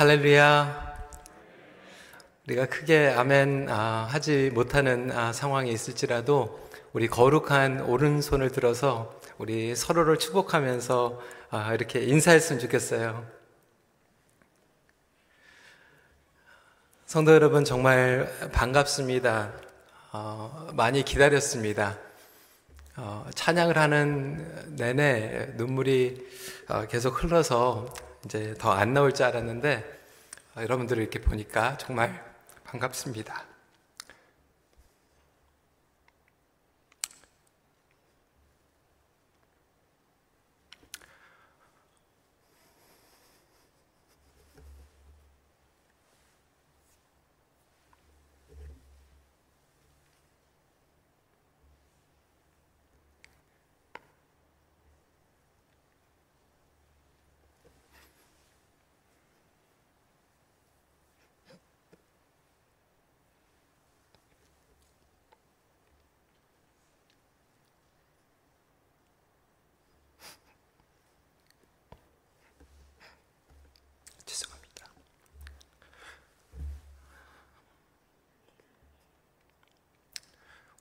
할렐루야. 우리가 크게 아멘 아, 하지 못하는 아, 상황이 있을지라도 우리 거룩한 오른손을 들어서 우리 서로를 축복하면서 아, 이렇게 인사했으면 좋겠어요. 성도 여러분 정말 반갑습니다. 어, 많이 기다렸습니다. 어, 찬양을 하는 내내 눈물이 어, 계속 흘러서 이제 더 안 나올 줄 알았는데 어, 여러분들을 이렇게 보니까 정말 반갑습니다.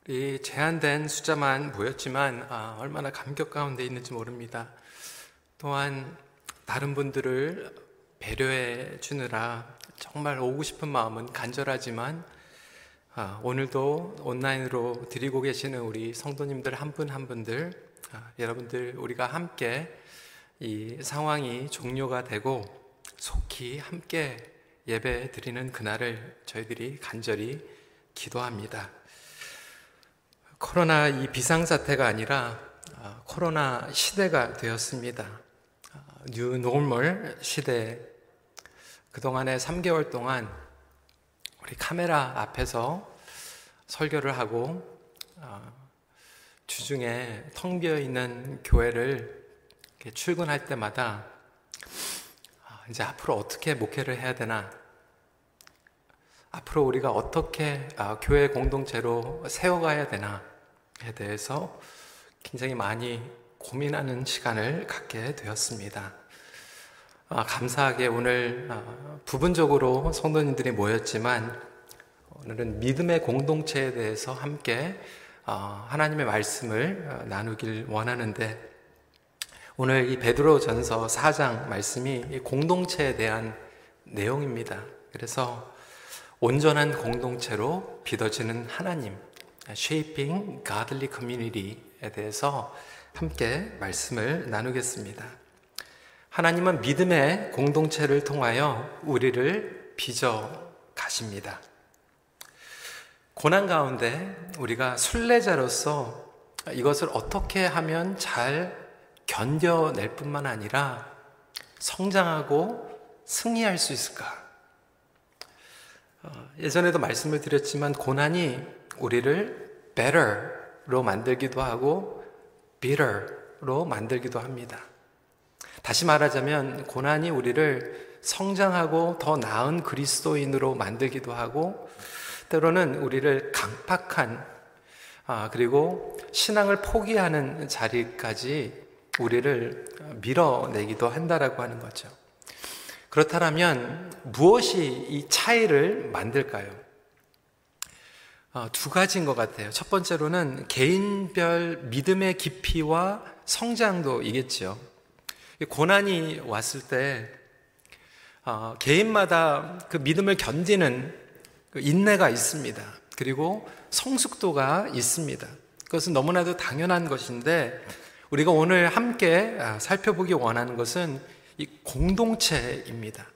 이 제한된 숫자만 모였지만 아, 얼마나 감격 가운데 있는지 모릅니다. 또한 다른 분들을 배려해 주느라 정말 오고 싶은 마음은 간절하지만 아, 오늘도 온라인으로 드리고 계시는 우리 성도님들 한 분한 한 분들 아, 여러분들 우리가 함께 이 상황이 종료가 되고 속히 함께 예배 드리는 그날을 저희들이 간절히 기도합니다. 코로나 이 비상사태가 아니라 아, 코로나 시대가 되었습니다. new normal 시대. 그동안에 3개월 동안 우리 카메라 앞에서 설교를 하고 아, 주중에 텅 비어 있는 교회를 출근할 때마다 아, 이제 앞으로 어떻게 목회를 해야 되나 앞으로 우리가 어떻게 교회 공동체로 세워가야 되나 에 대해서 굉장히 많이 고민하는 시간을 갖게 되었습니다. 아, 감사하게 오늘 아, 부분적으로 성도님들이 모였지만 오늘은 믿음의 공동체에 대해서 함께 아, 하나님의 말씀을 아, 나누길 원하는데 오늘 이 베드로 전서 4장 말씀이 공동체에 대한 내용입니다. 그래서 온전한 공동체로 빚어지는 하나님, Shaping Godly Community에 대해서 함께 말씀을 나누겠습니다. 하나님은 믿음의 공동체를 통하여 우리를 빚어 가십니다. 고난 가운데 우리가 순례자로서 이것을 어떻게 하면 잘 견뎌낼 뿐만 아니라 성장하고 승리할 수 있을까? 어, 예전에도 말씀을 드렸지만 고난이 우리를 better로 만들기도 하고 bitter로 만들기도 합니다. 다시 말하자면 고난이 우리를 성장하고 더 나은 그리스도인으로 만들기도 하고 때로는 우리를 강팍한 아, 그리고 신앙을 포기하는 자리까지 우리를 밀어내기도 한다라고 하는 거죠. 그렇다면 무엇이 이 차이를 만들까요? 어, 두 가지인 것 같아요. 첫 번째로는 개인별 믿음의 깊이와 성장도이겠죠. 고난이 왔을 때 어, 개인마다 그 믿음을 견디는 그 인내가 있습니다. 그리고 성숙도가 있습니다. 그것은 너무나도 당연한 것인데 우리가 오늘 함께 아, 살펴보기 원하는 것은 이 공동체입니다.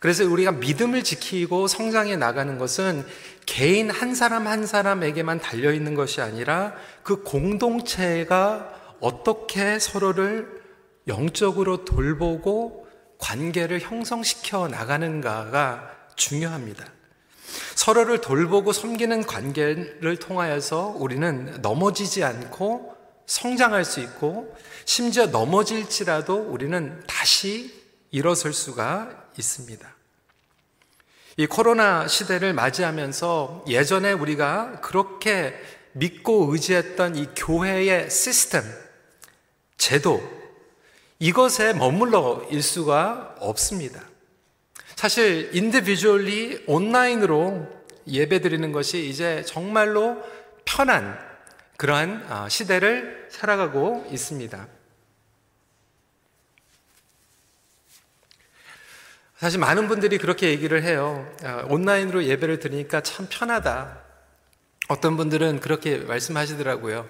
그래서 우리가 믿음을 지키고 성장해 나가는 것은 개인 한 사람 한 사람에게만 달려 있는 것이 아니라 그 공동체가 어떻게 서로를 영적으로 돌보고 관계를 형성시켜 나가는가가 중요합니다. 서로를 돌보고 섬기는 관계를 통하여서 우리는 넘어지지 않고 성장할 수 있고 심지어 넘어질지라도 우리는 다시 일어설 수가 있습니다. 이 코로나 시대를 맞이하면서 예전에 우리가 그렇게 믿고 의지했던 이 교회의 시스템, 제도, 이것에 머물러 있을 수가 없습니다. 사실 individually 온라인으로 예배 드리는 것이 이제 정말로 편한 그러한 아, 시대를 살아가고 있습니다. 사실 많은 분들이 그렇게 얘기를 해요. 아, 온라인으로 예배를 드리니까 참 편하다. 어떤 분들은 그렇게 말씀하시더라고요.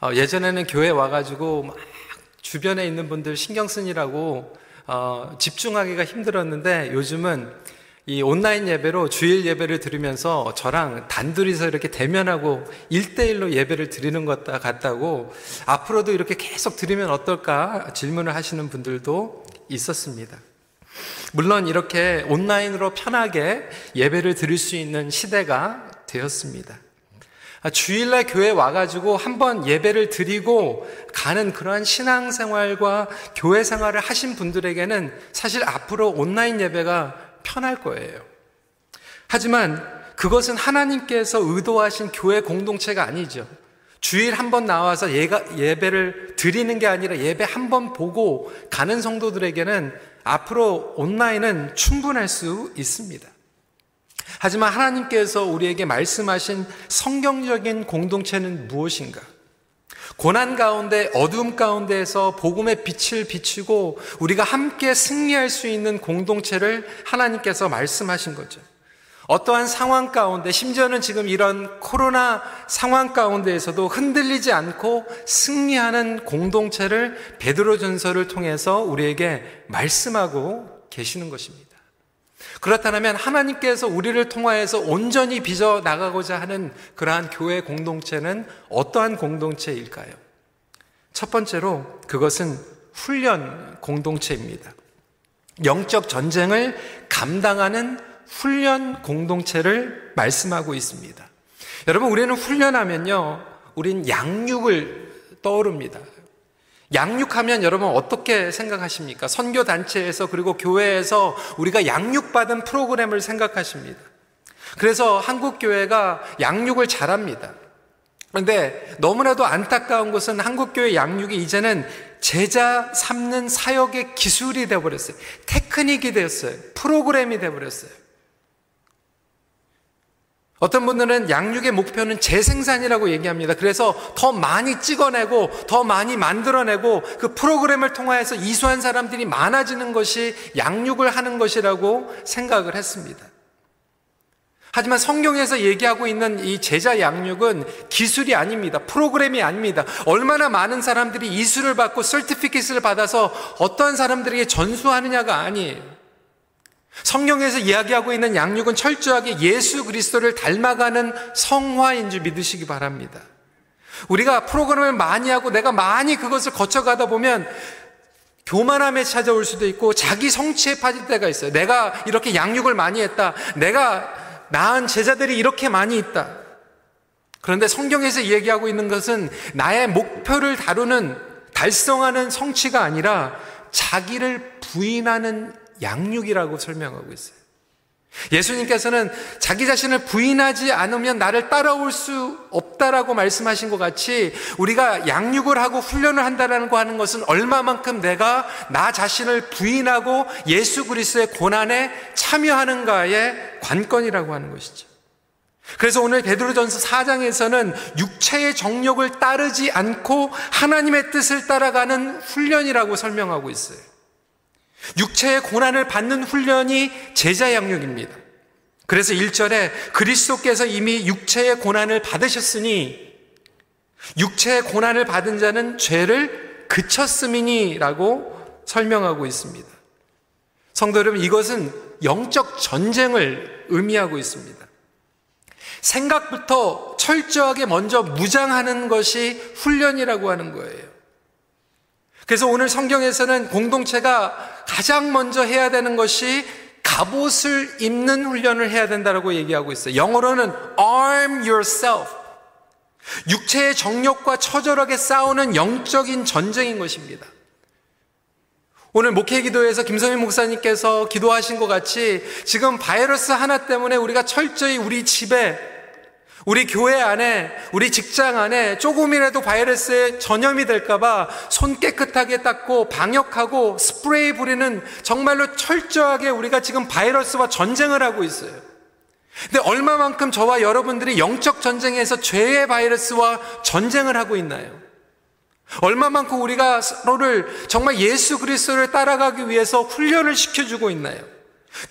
어, 예전에는 교회 와가지고 막 주변에 있는 분들 신경 쓰느라고 어, 집중하기가 힘들었는데 요즘은 이 온라인 예배로 주일 예배를 들으면서 저랑 단둘이서 이렇게 대면하고 일대일로 예배를 드리는 것 같다고 앞으로도 이렇게 계속 드리면 어떨까 질문을 하시는 분들도 있었습니다. 물론 이렇게 온라인으로 편하게 예배를 드릴 수 있는 시대가 되었습니다. 아, 주일날 교회 와가지고 한번 예배를 드리고 가는 그러한 신앙생활과 교회 생활을 하신 분들에게는 사실 앞으로 온라인 예배가 편할 거예요. 하지만 그것은 하나님께서 의도하신 교회 공동체가 아니죠. 주일 한 번 나와서 예배를 드리는 게 아니라 예배 한 번 보고 가는 성도들에게는 앞으로 온라인은 충분할 수 있습니다. 하지만 하나님께서 우리에게 말씀하신 성경적인 공동체는 무엇인가? 고난 가운데 어둠 가운데에서 복음의 빛을 비추고 우리가 함께 승리할 수 있는 공동체를 하나님께서 말씀하신 거죠. 어떠한 상황 가운데 심지어는 지금 이런 코로나 상황 가운데에서도 흔들리지 않고 승리하는 공동체를 베드로 전서를 통해서 우리에게 말씀하고 계시는 것입니다. 그렇다면 하나님께서 우리를 통하여서 온전히 빚어 나가고자 하는 그러한 교회 공동체는 어떠한 공동체일까요? 첫 번째로 그것은 훈련 공동체입니다. 영적 전쟁을 감당하는 훈련 공동체를 말씀하고 있습니다. 여러분, 우리는 훈련하면요, 우린 양육을 떠오릅니다. 양육하면 여러분 어떻게 생각하십니까? 선교단체에서 그리고 교회에서 우리가 양육받은 프로그램을 생각하십니다. 그래서 한국교회가 양육을 잘합니다. 그런데 너무나도 안타까운 것은 한국교회 양육이 이제는 제자 삼는 사역의 기술이 되어버렸어요. 테크닉이 되었어요. 프로그램이 되어버렸어요. 어떤 분들은 양육의 목표는 재생산이라고 얘기합니다. 그래서 더 많이 찍어내고 더 많이 만들어내고 그 프로그램을 통하여서 이수한 사람들이 많아지는 것이 양육을 하는 것이라고 생각을 했습니다. 하지만 성경에서 얘기하고 있는 이 제자 양육은 기술이 아닙니다. 프로그램이 아닙니다. 얼마나 많은 사람들이 이수를 받고 설티피킷을 받아서 어떤 사람들에게 전수하느냐가 아니에요. 성경에서 이야기하고 있는 양육은 철저하게 예수 그리스도를 닮아가는 성화인 줄 믿으시기 바랍니다. 우리가 프로그램을 많이 하고 내가 많이 그것을 거쳐가다 보면 교만함에 찾아올 수도 있고 자기 성취에 빠질 때가 있어요. 내가 이렇게 양육을 많이 했다. 내가 낳은 제자들이 이렇게 많이 있다. 그런데 성경에서 얘기하고 있는 것은 나의 목표를 다루는 달성하는 성취가 아니라 자기를 부인하는 양육이라고 설명하고 있어요. 예수님께서는 자기 자신을 부인하지 않으면 나를 따라올 수 없다라고 말씀하신 것 같이 우리가 양육을 하고 훈련을 한다라는 거 하는 것은 얼마만큼 내가 나 자신을 부인하고 예수 그리스도의 고난에 참여하는가의 관건이라고 하는 것이죠. 그래서 오늘 베드로전서 4장에서는 육체의 정욕을 따르지 않고 하나님의 뜻을 따라가는 훈련이라고 설명하고 있어요. 육체의 고난을 받는 훈련이 제자 양육입니다. 그래서 1절에 그리스도께서 이미 육체의 고난을 받으셨으니 육체의 고난을 받은 자는 죄를 그쳤음이니라고 설명하고 있습니다. 성도 여러분, 이것은 영적 전쟁을 의미하고 있습니다. 생각부터 철저하게 먼저 무장하는 것이 훈련이라고 하는 거예요. 그래서 오늘 성경에서는 공동체가 가장 먼저 해야 되는 것이 갑옷을 입는 훈련을 해야 된다고 얘기하고 있어요. 영어로는 arm yourself. 육체의 정욕과 처절하게 싸우는 영적인 전쟁인 것입니다. 오늘 목회 기도에서 김성민 목사님께서 기도하신 것 같이 지금 바이러스 하나 때문에 우리가 철저히 우리 집에 우리 교회 안에, 우리 직장 안에 조금이라도 바이러스에 전염이 될까봐 손 깨끗하게 닦고 방역하고 스프레이 부리는 정말로 철저하게 우리가 지금 바이러스와 전쟁을 하고 있어요. 근데 얼마만큼 저와 여러분들이 영적 전쟁에서 죄의 바이러스와 전쟁을 하고 있나요? 얼마만큼 우리가 서로를 정말 예수 그리스도를 따라가기 위해서 훈련을 시켜주고 있나요?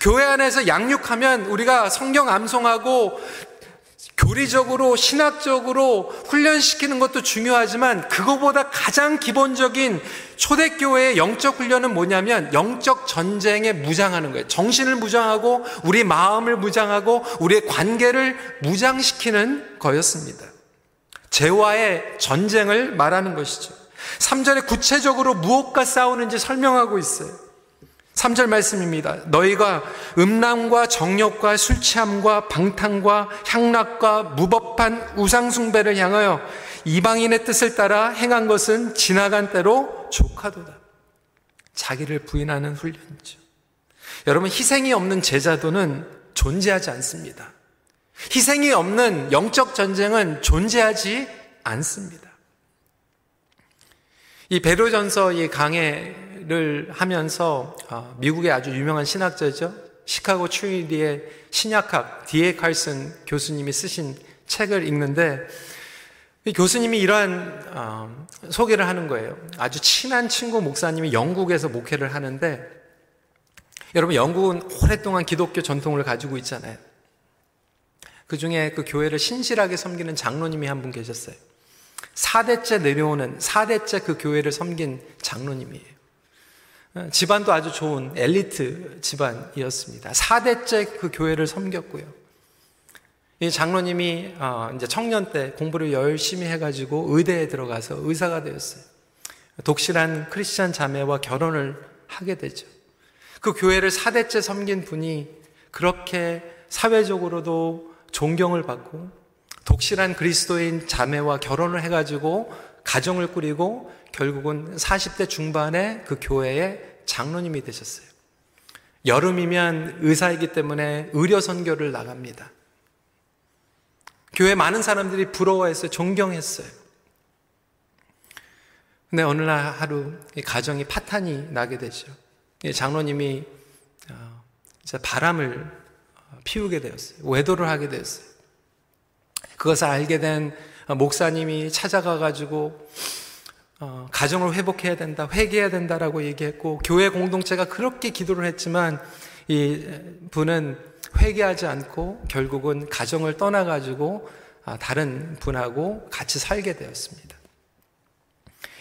교회 안에서 양육하면 우리가 성경 암송하고 교리적으로 신학적으로 훈련시키는 것도 중요하지만 그거보다 가장 기본적인 초대교회의 영적 훈련은 뭐냐면 영적 전쟁에 무장하는 거예요. 정신을 무장하고 우리 마음을 무장하고 우리의 관계를 무장시키는 거였습니다. 죄와의 전쟁을 말하는 것이죠. 3절에 구체적으로 무엇과 싸우는지 설명하고 있어요. 3절 말씀입니다. 너희가 음란과 정욕과 술 취함과 방탕과 향락과 무법한 우상숭배를 향하여 이방인의 뜻을 따라 행한 것은 지나간 때로 족하도다. 자기를 부인하는 훈련이죠. 여러분 희생이 없는 제자도는 존재하지 않습니다. 희생이 없는 영적 전쟁은 존재하지 않습니다. 이 베로전서 이 강 해를 하면서 어, 미국의 아주 유명한 신학자죠. 시카고 추리의 신약학 디에 칼슨 교수님이 쓰신 책을 읽는데 교수님이 이러한 어, 소개를 하는 거예요. 아주 친한 친구 목사님이 영국에서 목회를 하는데 여러분 영국은 오랫동안 기독교 전통을 가지고 있잖아요. 그 중에 그 교회를 신실하게 섬기는 장로님이 한 분 계셨어요. 4대째 내려오는 4대째 그 교회를 섬긴 장로님이에요. 어, 집안도 아주 좋은 엘리트 집안이었습니다. 4대째 그 교회를 섬겼고요. 이 장로님이 어, 이제 청년 때 공부를 열심히 해가지고 의대에 들어가서 의사가 되었어요. 독실한 크리스천 자매와 결혼을 하게 되죠. 그 교회를 4대째 섬긴 분이 그렇게 사회적으로도 존경을 받고 독실한 그리스도인 자매와 결혼을 해가지고 가정을 꾸리고 결국은 40대 중반에 그 교회의 장로님이 되셨어요. 여름이면 의사이기 때문에 의료 선교를 나갑니다. 교회 많은 사람들이 부러워했어요. 존경했어요. 근데 어느 날 하루 가정이 파탄이 나게 되죠. 장로님이 어, 바람을 어, 피우게 되었어요. 외도를 하게 되었어요. 그것을 알게 된 목사님이 찾아가 가지고 어, 가정을 회복해야 된다, 회개해야 된다라고 얘기했고 교회 공동체가 그렇게 기도를 했지만 이 분은 회개하지 않고 결국은 가정을 떠나가지고 아, 다른 분하고 같이 살게 되었습니다.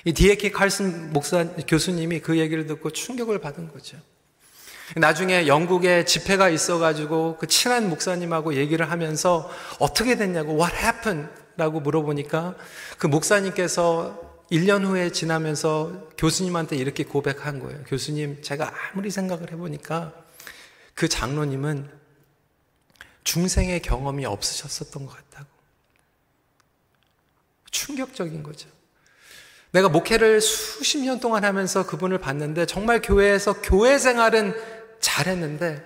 이 디에키 칼슨 목사 교수님이 그 얘기를 듣고 충격을 받은 거죠. 나중에 영국에 집회가 있어가지고 그 친한 목사님하고 얘기를 하면서 어떻게 됐냐고 What happened? 라고 물어보니까 그 목사님께서 1년 후에 지나면서 교수님한테 이렇게 고백한 거예요. 교수님, 제가 아무리 생각을 해보니까 그 장로님은 중생의 경험이 없으셨었던 것 같다고. 충격적인 거죠. 내가 목회를 수십 년 동안 하면서 그분을 봤는데 정말 교회에서 교회 생활은 잘했는데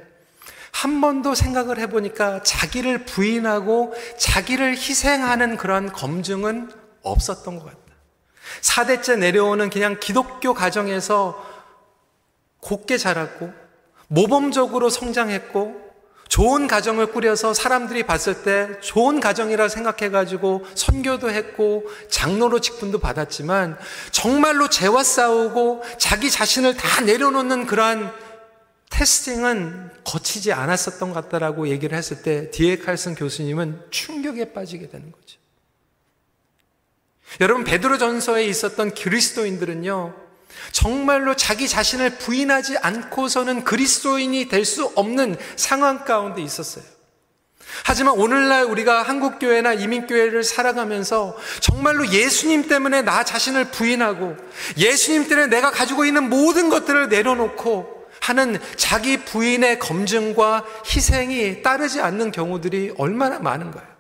한 번도 생각을 해보니까 자기를 부인하고 자기를 희생하는 그런 검증은 없었던 것 같아요. 4대째 내려오는 그냥 기독교 가정에서 곱게 자랐고 모범적으로 성장했고 좋은 가정을 꾸려서 사람들이 봤을 때 좋은 가정이라 생각해가지고 선교도 했고 장로로 직분도 받았지만 정말로 죄와 싸우고 자기 자신을 다 내려놓는 그러한 테스팅은 거치지 않았었던 것 같다라고 얘기를 했을 때 디에 칼슨 교수님은 충격에 빠지게 되는 거죠. 여러분 베드로 전서에 있었던 그리스도인들은요. 정말로 자기 자신을 부인하지 않고서는 그리스도인이 될 수 없는 상황 가운데 있었어요. 하지만 오늘날 우리가 한국교회나 이민교회를 살아가면서 정말로 예수님 때문에 나 자신을 부인하고 예수님 때문에 내가 가지고 있는 모든 것들을 내려놓고 하는 자기 부인의 검증과 희생이 따르지 않는 경우들이 얼마나 많은 가요?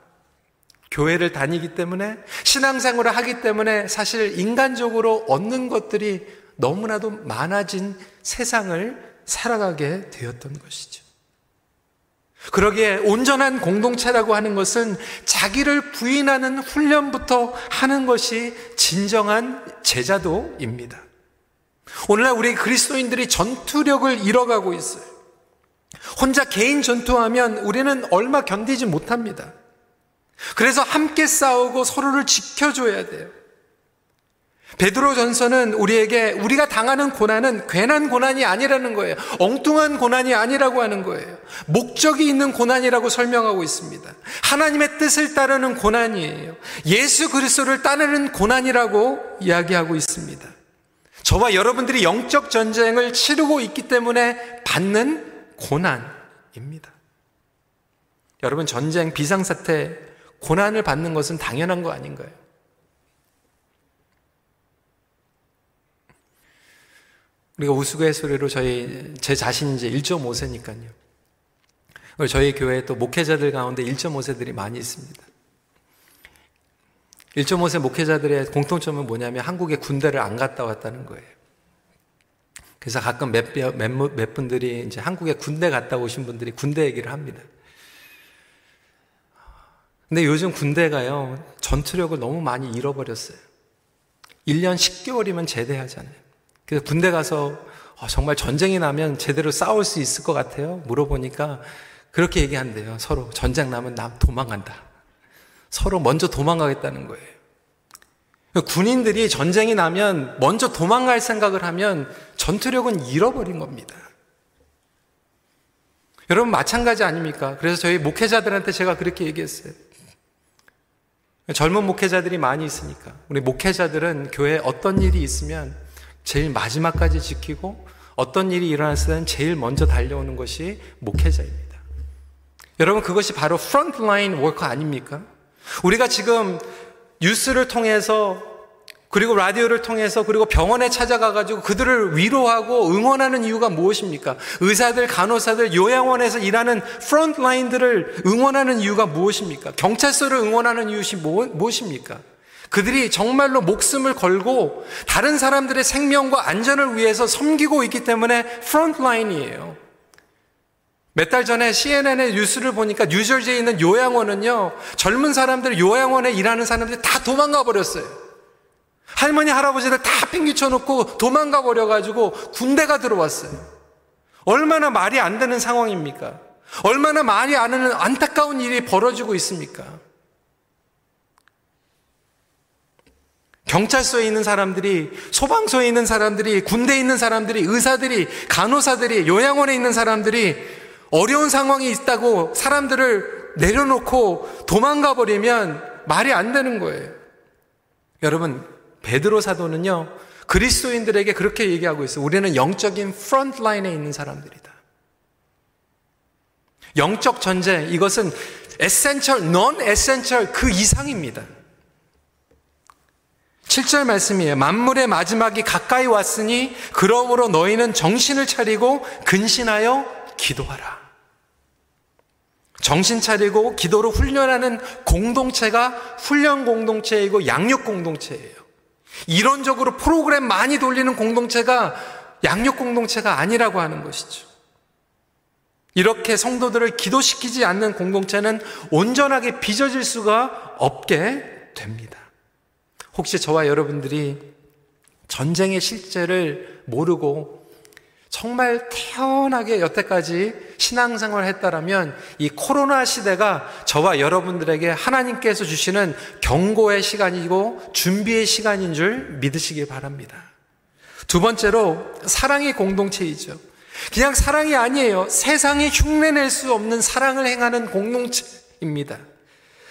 교회를 다니기 때문에 신앙생활을 하기 때문에 사실 인간적으로 얻는 것들이 너무나도 많아진 세상을 살아가게 되었던 것이죠. 그러기에 온전한 공동체라고 하는 것은 자기를 부인하는 훈련부터 하는 것이 진정한 제자도입니다. 오늘날 우리 그리스도인들이 전투력을 잃어가고 있어요. 혼자 개인 전투하면 우리는 얼마 견디지 못합니다. 그래서 함께 싸우고 서로를 지켜줘야 돼요. 베드로 전서는 우리에게 우리가 당하는 고난은 괜한 고난이 아니라는 거예요. 엉뚱한 고난이 아니라고 하는 거예요. 목적이 있는 고난이라고 설명하고 있습니다. 하나님의 뜻을 따르는 고난이에요. 예수 그리스도를 따르는 고난이라고 이야기하고 있습니다. 저와 여러분들이 영적 전쟁을 치르고 있기 때문에 받는 고난입니다. 여러분 전쟁 비상사태 고난을 받는 것은 당연한 거 아닌가요? 우리가 우스갯소리로 저희 제 자신이 이제 1.5세니까요. 저희 교회에 또 목회자들 가운데 1.5세들이 많이 있습니다. 1.5세 목회자들의 공통점은 뭐냐면 한국에 군대를 안 갔다 왔다는 거예요. 그래서 가끔 몇, 몇, 몇 분들이 이제 한국에 군대 갔다 오신 분들이 군대 얘기를 합니다. 근데 요즘 군대가요, 전투력을 너무 많이 잃어버렸어요. 1년 10개월이면 제대하잖아요. 그래서 군대 가서 어, 정말 전쟁이 나면 제대로 싸울 수 있을 것 같아요? 물어보니까 그렇게 얘기한대요. 서로 전쟁 나면 남 도망간다. 서로 먼저 도망가겠다는 거예요. 군인들이 전쟁이 나면 먼저 도망갈 생각을 하면 전투력은 잃어버린 겁니다. 여러분 마찬가지 아닙니까? 그래서 저희 목회자들한테 제가 그렇게 얘기했어요. 젊은 목회자들이 많이 있으니까 우리 목회자들은 교회에 어떤 일이 있으면 제일 마지막까지 지키고 어떤 일이 일어났을 때는 제일 먼저 달려오는 것이 목회자입니다. 여러분 그것이 바로 frontline worker 아닙니까? 우리가 지금 뉴스를 통해서 그리고 라디오를 통해서 그리고 병원에 찾아가 가지고 그들을 위로하고 응원하는 이유가 무엇입니까? 의사들, 간호사들, 요양원에서 일하는 frontline들을 응원하는 이유가 무엇입니까? 경찰서를 응원하는 이유이 무엇입니까? 그들이 정말로 목숨을 걸고 다른 사람들의 생명과 안전을 위해서 섬기고 있기 때문에 frontline이에요. 몇 달 전에 CNN의 뉴스를 보니까 뉴저지에 있는 요양원은요, 젊은 사람들, 요양원에 일하는 사람들이 다 도망가 버렸어요. 할머니, 할아버지들 다 핑기쳐 놓고 도망가 버려가지고 군대가 들어왔어요. 얼마나 말이 안 되는 상황입니까? 얼마나 말이 안 되는 안타까운 일이 벌어지고 있습니까? 경찰서에 있는 사람들이, 소방서에 있는 사람들이, 군대에 있는 사람들이, 의사들이, 간호사들이, 요양원에 있는 사람들이 어려운 상황이 있다고 사람들을 내려놓고 도망가 버리면 말이 안 되는 거예요. 여러분, 베드로 사도는요, 그리스도인들에게 그렇게 얘기하고 있어요. 우리는 영적인 frontline에 있는 사람들이다. 영적 전쟁, 이것은 essential, non-essential 그 이상입니다. 7절 말씀이에요. 만물의 마지막이 가까이 왔으니 그러므로 너희는 정신을 차리고 근신하여 기도하라. 정신 차리고 기도로 훈련하는 공동체가 훈련 공동체이고 양육 공동체예요. 이론적으로 프로그램 많이 돌리는 공동체가 양육 공동체가 아니라고 하는 것이죠. 이렇게 성도들을 기도시키지 않는 공동체는 온전하게 빚어질 수가 없게 됩니다. 혹시 저와 여러분들이 전쟁의 실제를 모르고 정말 태연하게 여태까지 신앙생활을 했다라면 이 코로나 시대가 저와 여러분들에게 하나님께서 주시는 경고의 시간이고 준비의 시간인 줄 믿으시기 바랍니다. 두 번째로 사랑의 공동체이죠. 그냥 사랑이 아니에요. 세상이 흉내낼 수 없는 사랑을 행하는 공동체입니다.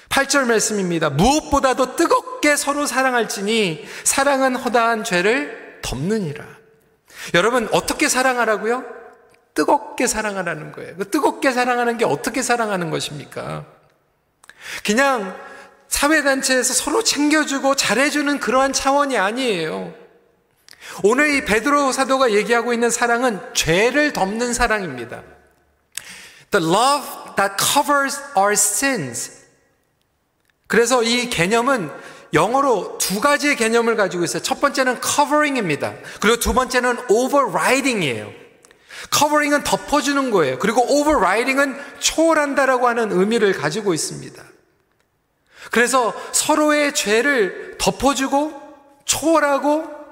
8절 말씀입니다. 무엇보다도 뜨겁게 서로 사랑할지니 사랑은 허다한 죄를 덮느니라. 여러분, 어떻게 사랑하라고요? 뜨겁게 사랑하라는 거예요. 그 뜨겁게 사랑하는 게 어떻게 사랑하는 것입니까? 그냥 사회단체에서 서로 챙겨주고 잘해주는 그러한 차원이 아니에요. 오늘 이 베드로 사도가 얘기하고 있는 사랑은 죄를 덮는 사랑입니다. The love that covers our sins. 그래서 이 개념은 영어로 두 가지의 개념을 가지고 있어요. 첫 번째는 covering입니다. 그리고 두 번째는 overriding이에요. 커버링은 덮어주는 거예요. 그리고 overriding은 초월한다라고 하는 의미를 가지고 있습니다. 그래서 서로의 죄를 덮어주고 초월하고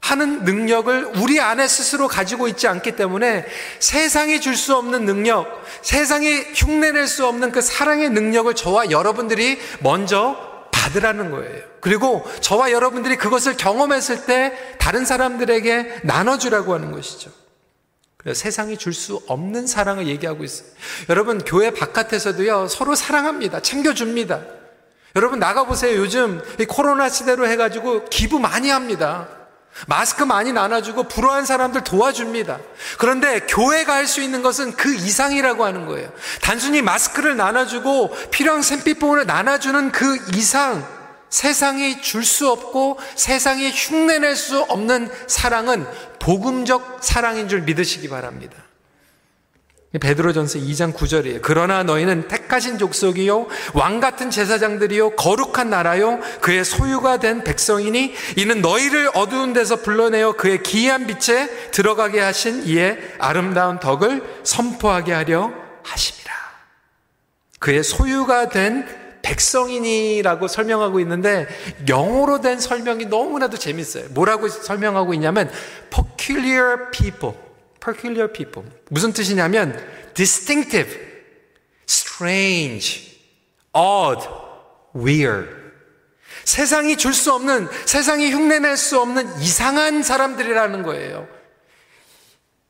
하는 능력을 우리 안에 스스로 가지고 있지 않기 때문에 세상이 줄 수 없는 능력, 세상이 흉내낼 수 없는 그 사랑의 능력을 저와 여러분들이 먼저 받으라는 거예요. 그리고 저와 여러분들이 그것을 경험했을 때 다른 사람들에게 나눠주라고 하는 것이죠. 세상이 줄 수 없는 사랑을 얘기하고 있어요. 여러분, 교회 바깥에서도요, 서로 사랑합니다. 챙겨줍니다. 여러분, 나가보세요. 요즘 코로나 시대로 해가지고 기부 많이 합니다. 마스크 많이 나눠주고 불우한 사람들 도와줍니다. 그런데 교회가 할 수 있는 것은 그 이상이라고 하는 거예요. 단순히 마스크를 나눠주고 필요한 샘피봉을 나눠주는 그 이상 세상이 줄 수 없고 세상이 흉내낼 수 없는 사랑은 복음적 사랑인 줄 믿으시기 바랍니다. 베드로전서 2장 9절이에요. 그러나 너희는 택하신 족속이요 왕 같은 제사장들이요 거룩한 나라요 그의 소유가 된 백성이니 이는 너희를 어두운 데서 불러내어 그의 기이한 빛에 들어가게 하신 이의 아름다운 덕을 선포하게 하려 하심이라. 그의 소유가 된 백성이니라고 설명하고 있는데 영어로 된 설명이 너무나도 재밌어요. 뭐라고 설명하고 있냐면 peculiar people peculiar people. 무슨 뜻이냐면 distinctive, strange, odd, weird. 세상이 줄 수 없는, 세상이 흉내낼 수 없는 이상한 사람들이라는 거예요.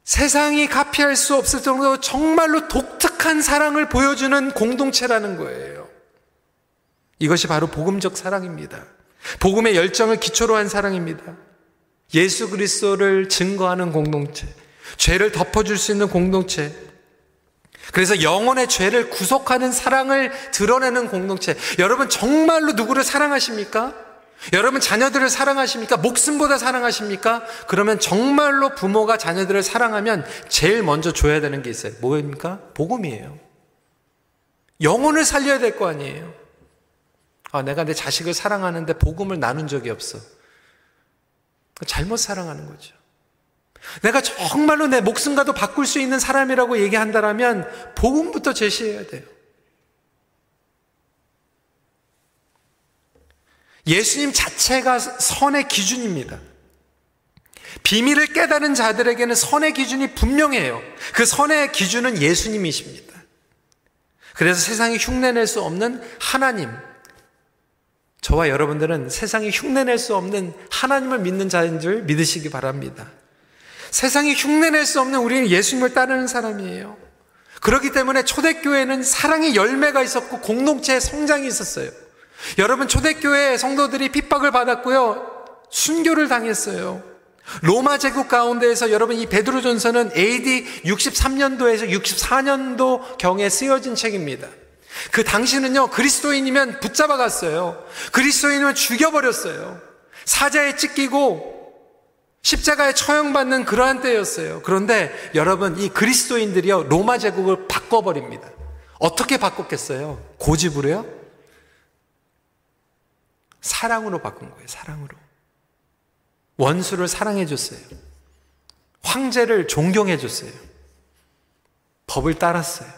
세상이 카피할 수 없을 정도로 정말로 독특한 사랑을 보여주는 공동체라는 거예요. 이것이 바로 복음적 사랑입니다. 복음의 열정을 기초로 한 사랑입니다. 예수 그리스도를 증거하는 공동체. 죄를 덮어줄 수 있는 공동체. 그래서 영혼의 죄를 구속하는 사랑을 드러내는 공동체. 여러분 정말로 누구를 사랑하십니까? 여러분 자녀들을 사랑하십니까? 목숨보다 사랑하십니까? 그러면 정말로 부모가 자녀들을 사랑하면 제일 먼저 줘야 되는 게 있어요. 뭐입니까? 복음이에요. 영혼을 살려야 될 거 아니에요. 아, 내가 내 자식을 사랑하는데 복음을 나눈 적이 없어. 잘못 사랑하는 거죠. 내가 정말로 내 목숨과도 바꿀 수 있는 사람이라고 얘기한다면 복음부터 제시해야 돼요. 예수님 자체가 선의 기준입니다. 비밀을 깨달은 자들에게는 선의 기준이 분명해요. 그 선의 기준은 예수님이십니다. 그래서 세상이 흉내낼 수 없는 하나님. 저와 여러분들은 세상이 흉내낼 수 없는 하나님을 믿는 자인 줄 믿으시기 바랍니다. 세상이 흉내낼 수 없는 우리는 예수님을 따르는 사람이에요. 그렇기 때문에 초대교회는 사랑의 열매가 있었고 공동체의 성장이 있었어요. 여러분 초대교회 성도들이 핍박을 받았고요. 순교를 당했어요. 로마 제국 가운데에서 여러분 이 베드로 전서는 AD 63년도에서 64년도 경에 쓰여진 책입니다. 그 당시는요 그리스도인이면 붙잡아 갔어요. 그리스도인이면 죽여버렸어요. 사자에 찢기고 십자가에 처형받는 그러한 때였어요. 그런데 여러분, 이 그리스도인들이요, 로마 제국을 바꿔버립니다. 어떻게 바꿨겠어요? 고집으로요? 사랑으로 바꾼 거예요, 사랑으로. 원수를 사랑해줬어요. 황제를 존경해줬어요. 법을 따랐어요.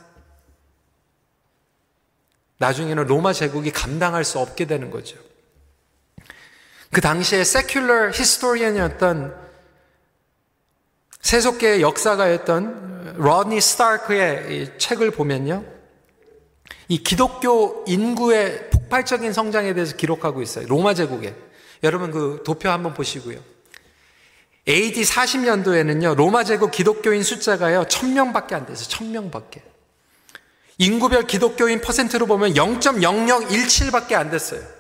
나중에는 로마 제국이 감당할 수 없게 되는 거죠. 그 당시에 secular historian이었던 세속계의 역사가였던 로드니 스타크의 책을 보면요. 이 기독교 인구의 폭발적인 성장에 대해서 기록하고 있어요. 로마 제국에. 여러분 그 도표 한번 보시고요. AD 40년도에는요, 로마 제국 기독교인 숫자가요, 1000명밖에 안 돼서 1000명밖에. 인구별 기독교인 퍼센트로 보면 0.0017밖에 안 됐어요.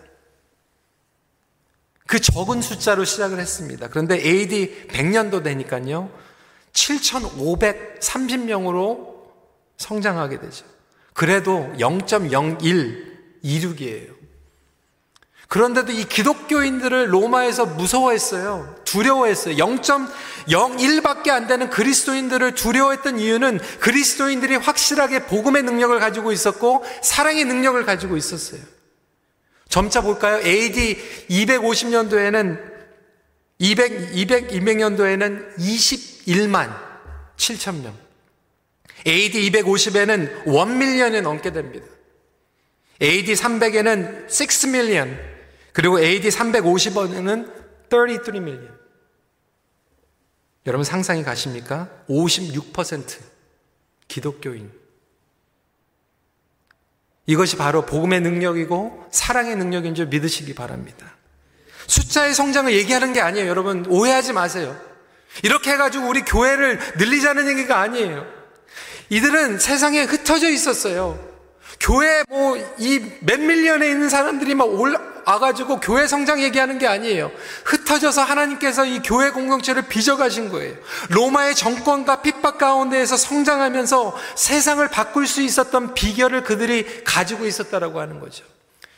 그 적은 숫자로 시작을 했습니다. 그런데 AD 100년도 되니까요. 7,530명으로 성장하게 되죠. 그래도 0.0126이에요. 그런데도 이 기독교인들을 로마에서 무서워했어요. 두려워했어요. 0.01밖에 안 되는 그리스도인들을 두려워했던 이유는 그리스도인들이 확실하게 복음의 능력을 가지고 있었고 사랑의 능력을 가지고 있었어요. 점차 볼까요? AD 250년도에는 200, 200, 200년도에는 21만, 7천 명. AD 250에는 1밀리언이 넘게 됩니다. AD 300에는 6 밀리언, 그리고 AD 350에는 33 밀리언. 여러분 상상이 가십니까? 56% 기독교인. 이것이 바로 복음의 능력이고 사랑의 능력인 줄 믿으시기 바랍니다. 숫자의 성장을 얘기하는 게 아니에요. 여러분 오해하지 마세요. 이렇게 해가지고 우리 교회를 늘리자는 얘기가 아니에요. 이들은 세상에 흩어져 있었어요. 교회 뭐 이 몇 밀리언에 있는 사람들이 막 올라 와가지고 교회 성장 얘기하는 게 아니에요. 흩어져서 하나님께서 이 교회 공동체를 빚어가신 거예요. 로마의 정권과 핍박 가운데에서 성장하면서 세상을 바꿀 수 있었던 비결을 그들이 가지고 있었다라고 하는 거죠.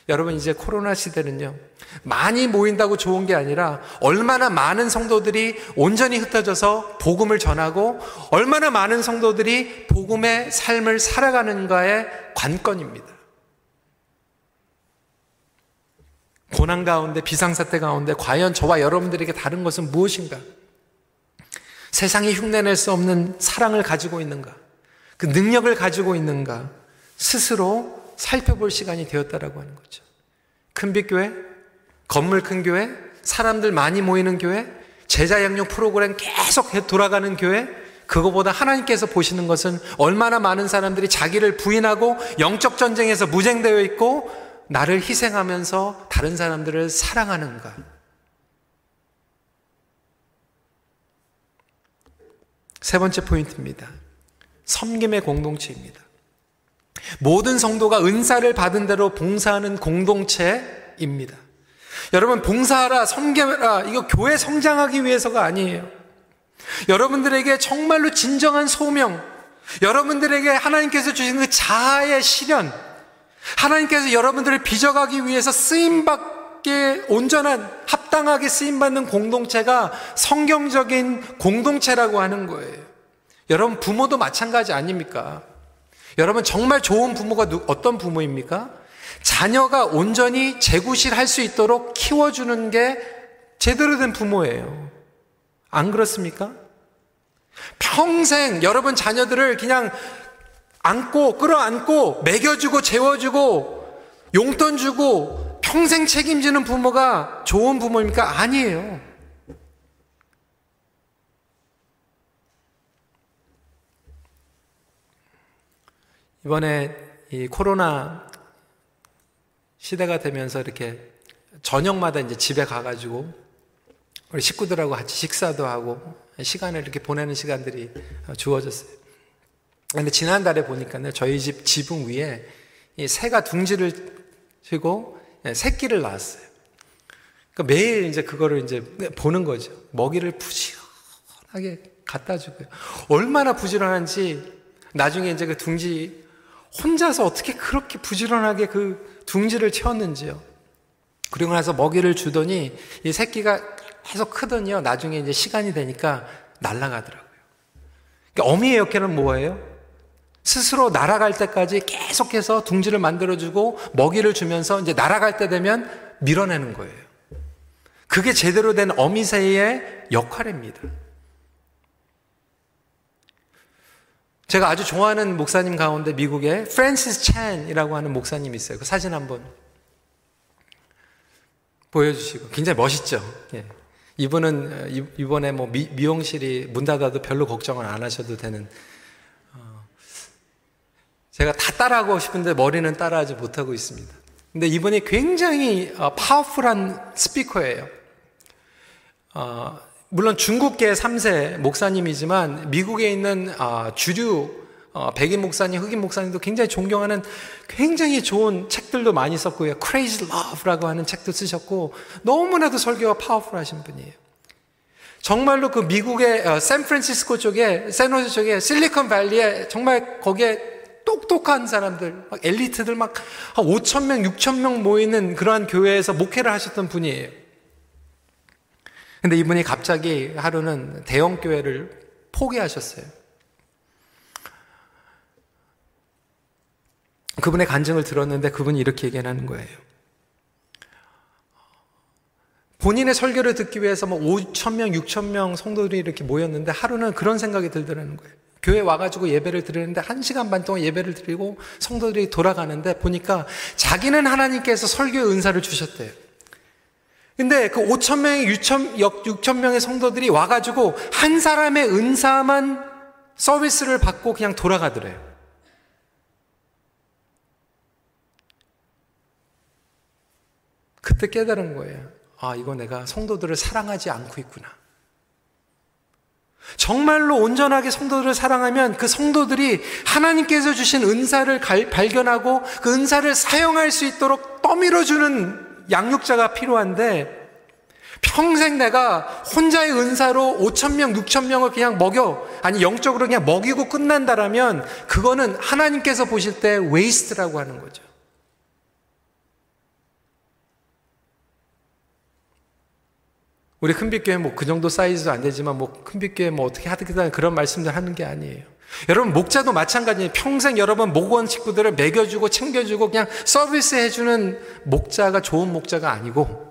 여러분 이제 코로나 시대는요. 많이 모인다고 좋은 게 아니라 얼마나 많은 성도들이 온전히 흩어져서 복음을 전하고 얼마나 많은 성도들이 복음의 삶을 살아가는가의 관건입니다. 고난 가운데 비상사태 가운데 과연 저와 여러분들에게 다른 것은 무엇인가? 세상이 흉내낼 수 없는 사랑을 가지고 있는가? 그 능력을 가지고 있는가? 스스로 살펴볼 시간이 되었다라고 하는 거죠. 큰빛교회, 건물 큰 교회, 사람들 많이 모이는 교회, 제자 양육 프로그램 계속 돌아가는 교회, 그거보다 하나님께서 보시는 것은 얼마나 많은 사람들이 자기를 부인하고 영적 전쟁에서 무쟁되어 있고 나를 희생하면서 다른 사람들을 사랑하는가. 세 번째 포인트입니다. 섬김의 공동체입니다. 모든 성도가 은사를 받은 대로 봉사하는 공동체입니다. 여러분, 봉사하라, 섬겨라, 이거 교회 성장하기 위해서가 아니에요. 여러분들에게 정말로 진정한 소명, 여러분들에게 하나님께서 주신 그 자아의 실현, 하나님께서 여러분들을 빚어가기 위해서 쓰임받게 온전한, 합당하게 쓰임받는 공동체가 성경적인 공동체라고 하는 거예요. 여러분, 부모도 마찬가지 아닙니까? 여러분 정말 좋은 부모가 어떤 부모입니까? 자녀가 온전히 재구실 할 수 있도록 키워주는 게 제대로 된 부모예요. 안 그렇습니까? 평생 여러분 자녀들을 그냥 안고 끌어안고 먹여주고 재워주고 용돈 주고 평생 책임지는 부모가 좋은 부모입니까? 아니에요. 이번에 이 코로나 시대가 되면서 이렇게 저녁마다 이제 집에 가가지고 우리 식구들하고 같이 식사도 하고 시간을 이렇게 보내는 시간들이 주어졌어요. 근데 지난달에 보니까요, 저희 집 지붕 위에 이 새가 둥지를 치고 새끼를 낳았어요. 그러니까 매일 이제 그거를 이제 보는 거죠. 먹이를 부지런하게 갖다 주고요. 얼마나 부지런한지 나중에 이제 그 둥지 혼자서 어떻게 그렇게 부지런하게 그 둥지를 채웠는지요. 그리고 나서 먹이를 주더니 이 새끼가 계속 크더니요. 나중에 이제 시간이 되니까 날아가더라고요. 그러니까 어미의 역할은 뭐예요? 스스로 날아갈 때까지 계속해서 둥지를 만들어주고 먹이를 주면서 이제 날아갈 때 되면 밀어내는 거예요. 그게 제대로 된 어미새의 역할입니다. 제가 아주 좋아하는 목사님 가운데 미국에 프랜시스 찬이라고 하는 목사님이 있어요. 그 사진 한번 보여주시고 굉장히 멋있죠. 예. 이분은 어, 이번에 뭐 미용실이 문 닫아도 별로 걱정을 안 하셔도 되는 어, 제가 다 따라하고 싶은데 머리는 따라하지 못하고 있습니다. 근데 이분이 굉장히 어, powerful한 speaker예요. 어, 물론 중국계 3세 목사님이지만 미국에 있는 아, 주류 어, 백인 목사님, 흑인 목사님도 굉장히 존경하는 굉장히 좋은 책들도 많이 썼고요. Crazy Love라고 하는 책도 쓰셨고 너무나도 설교가 파워풀하신 분이에요. 정말로 그 미국의 어, 샌프란시스코 쪽에 샌호세 쪽에 실리콘 밸리에 정말 거기에 똑똑한 사람들, 막 엘리트들 막 5천 명, 6천 명 모이는 그러한 교회에서 목회를 하셨던 분이에요. 근데 이분이 갑자기 하루는 대형 교회를 포기하셨어요. 그분의 간증을 들었는데 그분이 이렇게 얘기하는 거예요. 본인의 설교를 듣기 위해서 뭐 5천 명, 6천 명 성도들이 이렇게 모였는데 하루는 그런 생각이 들더라는 거예요. 교회 와가지고 예배를 드리는데 한 시간 반 동안 예배를 드리고 성도들이 돌아가는데 보니까 자기는 하나님께서 설교의 은사를 주셨대요. 근데 그 5천 명의 6천, 6천 명의 성도들이 와가지고 한 사람의 은사만 서비스를 받고 그냥 돌아가더래요. 그때 깨달은 거예요. 아, 이거 내가 성도들을 사랑하지 않고 있구나. 정말로 온전하게 성도들을 사랑하면 그 성도들이 하나님께서 주신 은사를 발견하고 그 은사를 사용할 수 있도록 떠밀어주는 양육자가 필요한데 평생 내가 혼자의 은사로 5천 명, 6천 명을 그냥 먹여 아니 영적으로 그냥 먹이고 끝난다라면 그거는 하나님께서 보실 때 waste라고 하는 거죠. 우리 큰빛교회 뭐 그 정도 사이즈도 안 되지만 뭐 큰빛교회 뭐 어떻게 하겠다 그런 말씀들 하는 게 아니에요. 여러분 목자도 마찬가지예요. 평생 여러분 목원 식구들을 먹여주고 챙겨주고 그냥 서비스 해주는 목자가 좋은 목자가 아니고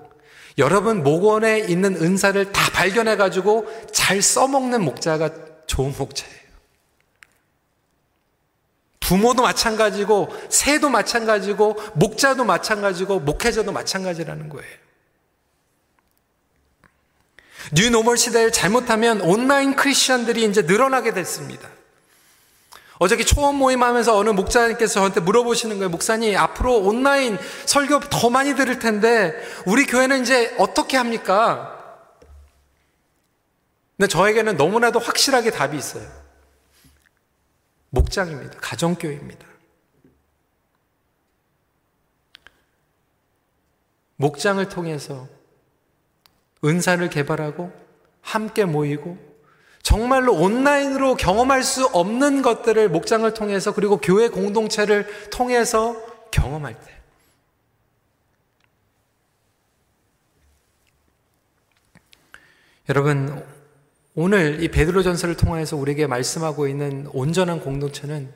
여러분 목원에 있는 은사를 다 발견해 가지고 잘 써먹는 목자가 좋은 목자예요. 부모도 마찬가지고 새도 마찬가지고 목자도 마찬가지고 목회자도 마찬가지라는 거예요. 뉴노멀 시대를 잘못하면 온라인 크리스천들이 이제 늘어나게 됐습니다. 어저께 초원 모임 하면서 어느 목사님께서 저한테 물어보시는 거예요. 목사님, 앞으로 온라인 설교 더 많이 들을 텐데, 우리 교회는 이제 어떻게 합니까? 근데 저에게는 너무나도 확실하게 답이 있어요. 목장입니다. 가정교회입니다. 목장을 통해서 은사를 개발하고 함께 모이고 정말로 온라인으로 경험할 수 없는 것들을 목장을 통해서 그리고 교회 공동체를 통해서 경험할 때 여러분 오늘 이 베드로전서를 통해서 우리에게 말씀하고 있는 온전한 공동체는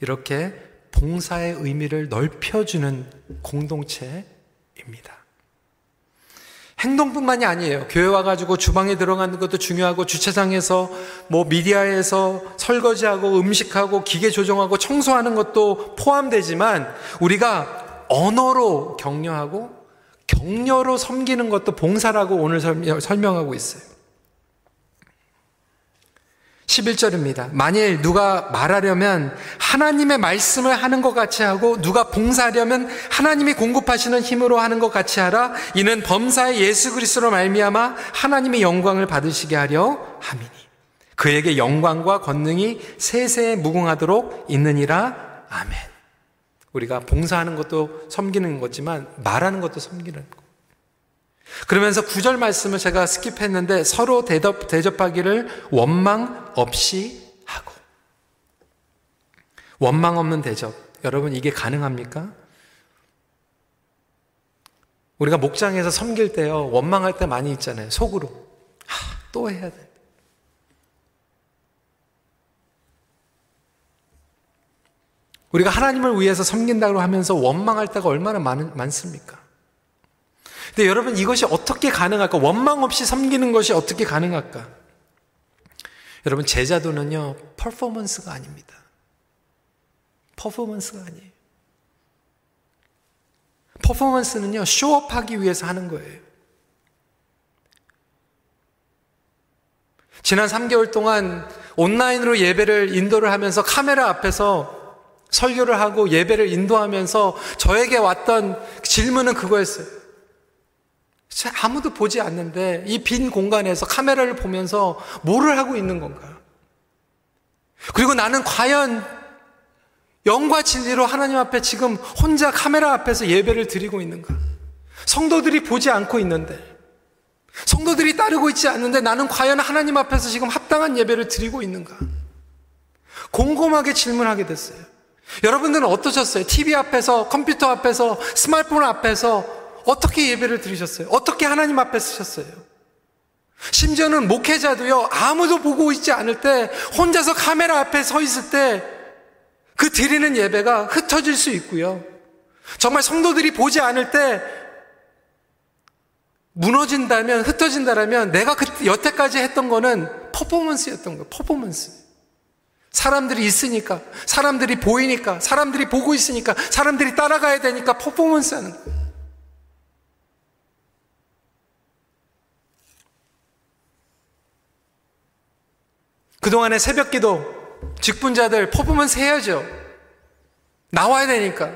이렇게 봉사의 의미를 넓혀주는 공동체입니다. 행동뿐만이 아니에요. 교회 와가지고 주방에 들어가는 것도 중요하고 주차장에서 뭐 미디어에서 설거지하고 음식하고 기계 조정하고 청소하는 것도 포함되지만 우리가 언어로 격려하고 격려로 섬기는 것도 봉사라고 오늘 설명하고 있어요. 11절입니다. 만일 누가 말하려면 하나님의 말씀을 하는 것 같이 하고 누가 봉사하려면 하나님이 공급하시는 힘으로 하는 것 같이 하라. 이는 범사의 예수 그리스도로 말미암아 하나님의 영광을 받으시게 하려 함이니 그에게 영광과 권능이 세세에 무궁하도록 있느니라. 아멘. 우리가 봉사하는 것도 섬기는 거지만 말하는 것도 섬기는 거. 그러면서 구절 말씀을 제가 스킵했는데 서로 대접, 대접하기를 원망 없이 하고. 원망 없는 대접. 여러분, 이게 가능합니까? 우리가 목장에서 섬길 때요, 원망할 때 많이 있잖아요. 속으로. 하, 또 해야 돼. 우리가 하나님을 위해서 섬긴다고 하면서 원망할 때가 얼마나 많, 많습니까? 근데 여러분 이것이 어떻게 가능할까? 원망 없이 섬기는 것이 어떻게 가능할까? 여러분 제자도는요 퍼포먼스가 아닙니다. 퍼포먼스가 아니에요. 퍼포먼스는요 쇼업하기 위해서 하는 거예요. 지난 3개월 동안 온라인으로 예배를 인도를 하면서 카메라 앞에서 설교를 하고 예배를 인도하면서 저에게 왔던 질문은 그거였어요. 아무도 보지 않는데 이 빈 공간에서 카메라를 보면서 뭐를 하고 있는 건가? 그리고 나는 과연 영과 진리로 하나님 앞에 지금 혼자 카메라 앞에서 예배를 드리고 있는가? 성도들이 보지 않고 있는데, 성도들이 따르고 있지 않는데 나는 과연 하나님 앞에서 지금 합당한 예배를 드리고 있는가? 곰곰하게 질문하게 됐어요. 여러분들은 어떠셨어요? TV 앞에서, 컴퓨터 앞에서, 스마트폰 앞에서 어떻게 예배를 드리셨어요? 어떻게 하나님 앞에 쓰셨어요? 심지어는 목회자도요, 아무도 보고 있지 않을 때, 혼자서 카메라 앞에 서 있을 때, 그 드리는 예배가 흩어질 수 있고요. 정말 성도들이 보지 않을 때, 무너진다면, 흩어진다면 내가 그 여태까지 했던 거는 퍼포먼스였던 거예요. 퍼포먼스. 사람들이 있으니까, 사람들이 보이니까, 사람들이 보고 있으니까, 사람들이 따라가야 되니까 퍼포먼스 하는 거예요. 그동안의 새벽 기도, 직분자들 퍼포먼스 해야죠. 나와야 되니까.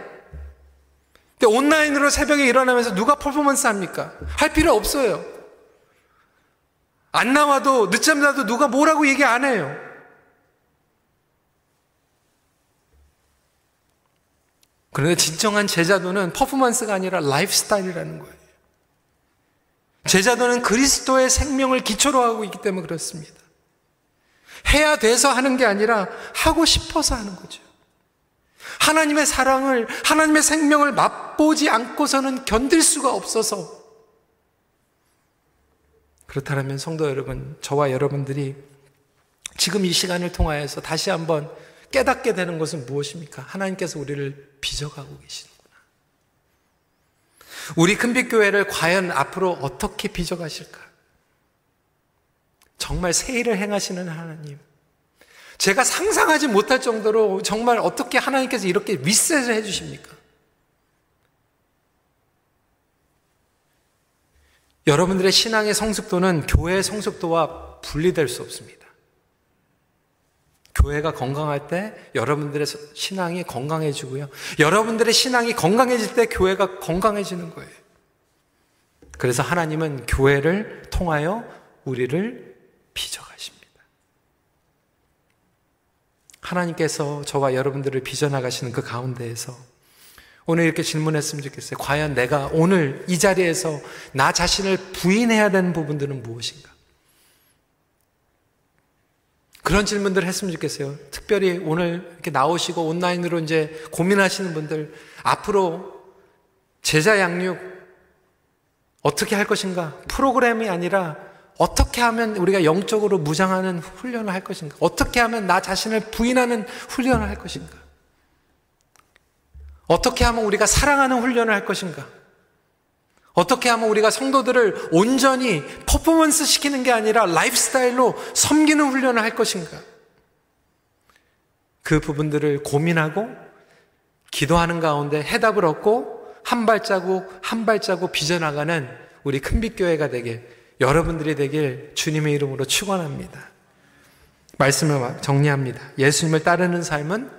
근데 온라인으로 새벽에 일어나면서 누가 퍼포먼스 합니까? 할 필요 없어요. 안 나와도 늦잠 자도 누가 뭐라고 얘기 안 해요. 그런데 진정한 제자도는 퍼포먼스가 아니라 라이프 스타일이라는 거예요. 제자도는 그리스도의 생명을 기초로 하고 있기 때문에 그렇습니다. 해야 돼서 하는 게 아니라 하고 싶어서 하는 거죠. 하나님의 사랑을, 하나님의 생명을 맛보지 않고서는 견딜 수가 없어서. 그렇다면 성도 여러분, 저와 여러분들이 지금 이 시간을 통하여서 다시 한번 깨닫게 되는 것은 무엇입니까? 하나님께서 우리를 빚어가고 계시는구나. 우리 큰빛교회를 과연 앞으로 어떻게 빚어가실까? 정말 새 일을 행하시는 하나님. 제가 상상하지 못할 정도로 정말 어떻게 하나님께서 이렇게 리셋을 해주십니까? 여러분들의 신앙의 성숙도는 교회의 성숙도와 분리될 수 없습니다. 교회가 건강할 때 여러분들의 신앙이 건강해지고요. 여러분들의 신앙이 건강해질 때 교회가 건강해지는 거예요. 그래서 하나님은 교회를 통하여 우리를 빚어가십니다. 하나님께서 저와 여러분들을 빚어나가시는 그 가운데에서 오늘 이렇게 질문했으면 좋겠어요. 과연 내가 오늘 이 자리에서 나 자신을 부인해야 되는 부분들은 무엇인가? 그런 질문들을 했으면 좋겠어요. 특별히 오늘 이렇게 나오시고 온라인으로 이제 고민하시는 분들, 앞으로 제자 양육 어떻게 할 것인가? 프로그램이 아니라 어떻게 하면 우리가 영적으로 무장하는 훈련을 할 것인가? 어떻게 하면 나 자신을 부인하는 훈련을 할 것인가? 어떻게 하면 우리가 사랑하는 훈련을 할 것인가? 어떻게 하면 우리가 성도들을 온전히 퍼포먼스 시키는 게 아니라 라이프 스타일로 섬기는 훈련을 할 것인가? 그 부분들을 고민하고 기도하는 가운데 해답을 얻고 한 발자국 한 발자국 빚어나가는 우리 큰빛교회가 되게 여러분들이 되길 주님의 이름으로 축원합니다. 말씀을 정리합니다. 예수님을 따르는 삶은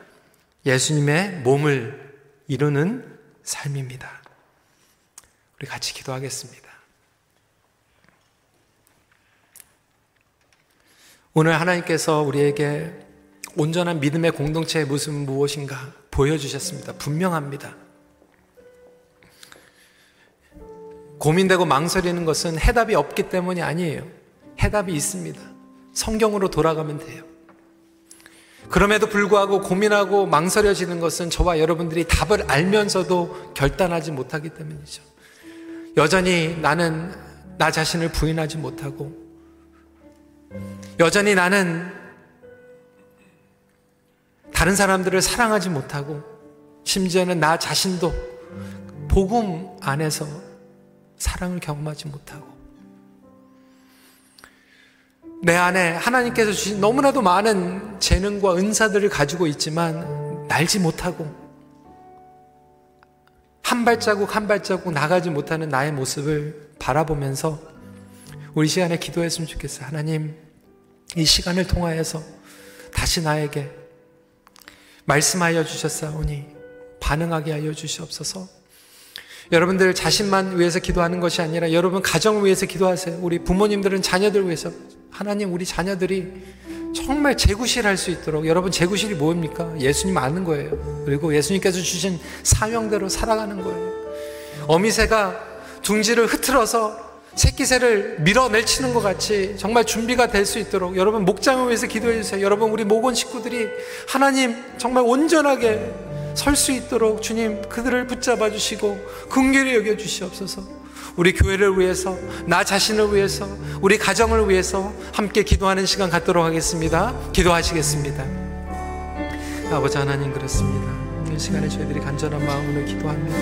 예수님의 몸을 이루는 삶입니다. 우리 같이 기도하겠습니다. 오늘 하나님께서 우리에게 온전한 믿음의 공동체의 모습은 무엇인가 보여주셨습니다. 분명합니다. 고민되고 망설이는 것은 해답이 없기 때문이 아니에요. 해답이 있습니다. 성경으로 돌아가면 돼요. 그럼에도 불구하고 고민하고 망설여지는 것은 저와 여러분들이 답을 알면서도 결단하지 못하기 때문이죠. 여전히 나는 나 자신을 부인하지 못하고, 여전히 나는 다른 사람들을 사랑하지 못하고, 심지어는 나 자신도 복음 안에서 사랑을 경험하지 못하고 내 안에 하나님께서 주신 너무나도 많은 재능과 은사들을 가지고 있지만 날지 못하고 한 발자국 한 발자국 나가지 못하는 나의 모습을 바라보면서 우리 시간에 기도했으면 좋겠어요. 하나님, 이 시간을 통하여서 다시 나에게 말씀하여 주셨사오니 반응하게 하여 주시옵소서. 여러분들 자신만 위해서 기도하는 것이 아니라 여러분 가정을 위해서 기도하세요. 우리 부모님들은 자녀들 위해서 하나님 우리 자녀들이 정말 재구실 할 수 있도록 여러분 재구실이 뭡니까? 예수님 아는 거예요. 그리고 예수님께서 주신 사명대로 살아가는 거예요. 어미새가 둥지를 흐트러서 새끼새를 밀어내치는 것 같이 정말 준비가 될 수 있도록 여러분 목장을 위해서 기도해 주세요. 여러분 우리 목원 식구들이 하나님 정말 온전하게 설 수 있도록 주님 그들을 붙잡아 주시고 긍휼히 여겨 주시옵소서. 우리 교회를 위해서 나 자신을 위해서 우리 가정을 위해서 함께 기도하는 시간 갖도록 하겠습니다. 기도하시겠습니다. 아버지 하나님 그렇습니다. 이 시간에 저희들이 간절한 마음으로 기도합니다.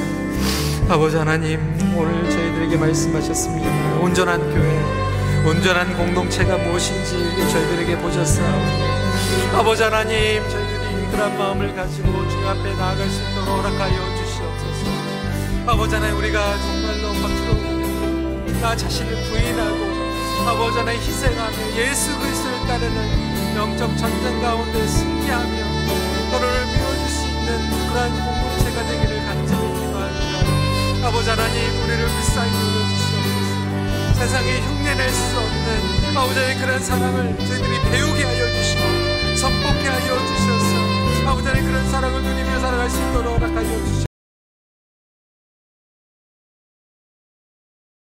아버지 하나님, 오늘 저희들에게 말씀하셨습니다. 온전한 교회, 온전한 공동체가 무엇인지 저희들에게 보셨사오니 아버지 하나님, 저희들 이 그런 마음을 가지고 주 앞에 나아갈 수 있도록 허락하여 주시옵소서. 아버지 하나님, 우리가 정말로 겉으로 나 자신을 부인하고 아버지 하나님 희생하며 예수 그리스도를 따르는 영적 전쟁 가운데 승리하며 서로를 밀어줄 수 있는 그러한 공동체가 되기를 간절히 기도합니다. 아버지 하나님 우리를 불쌍히 여겨주시옵소서 세상에 흉내낼 수 없는 아버지 하나님 그런 사랑을 저희들이 배우게 하여 주시고 선복해 하여 주셔서 아버지 하나님 그런 사랑을 누리며 살아갈 수 있도록 허락하여 주시옵소서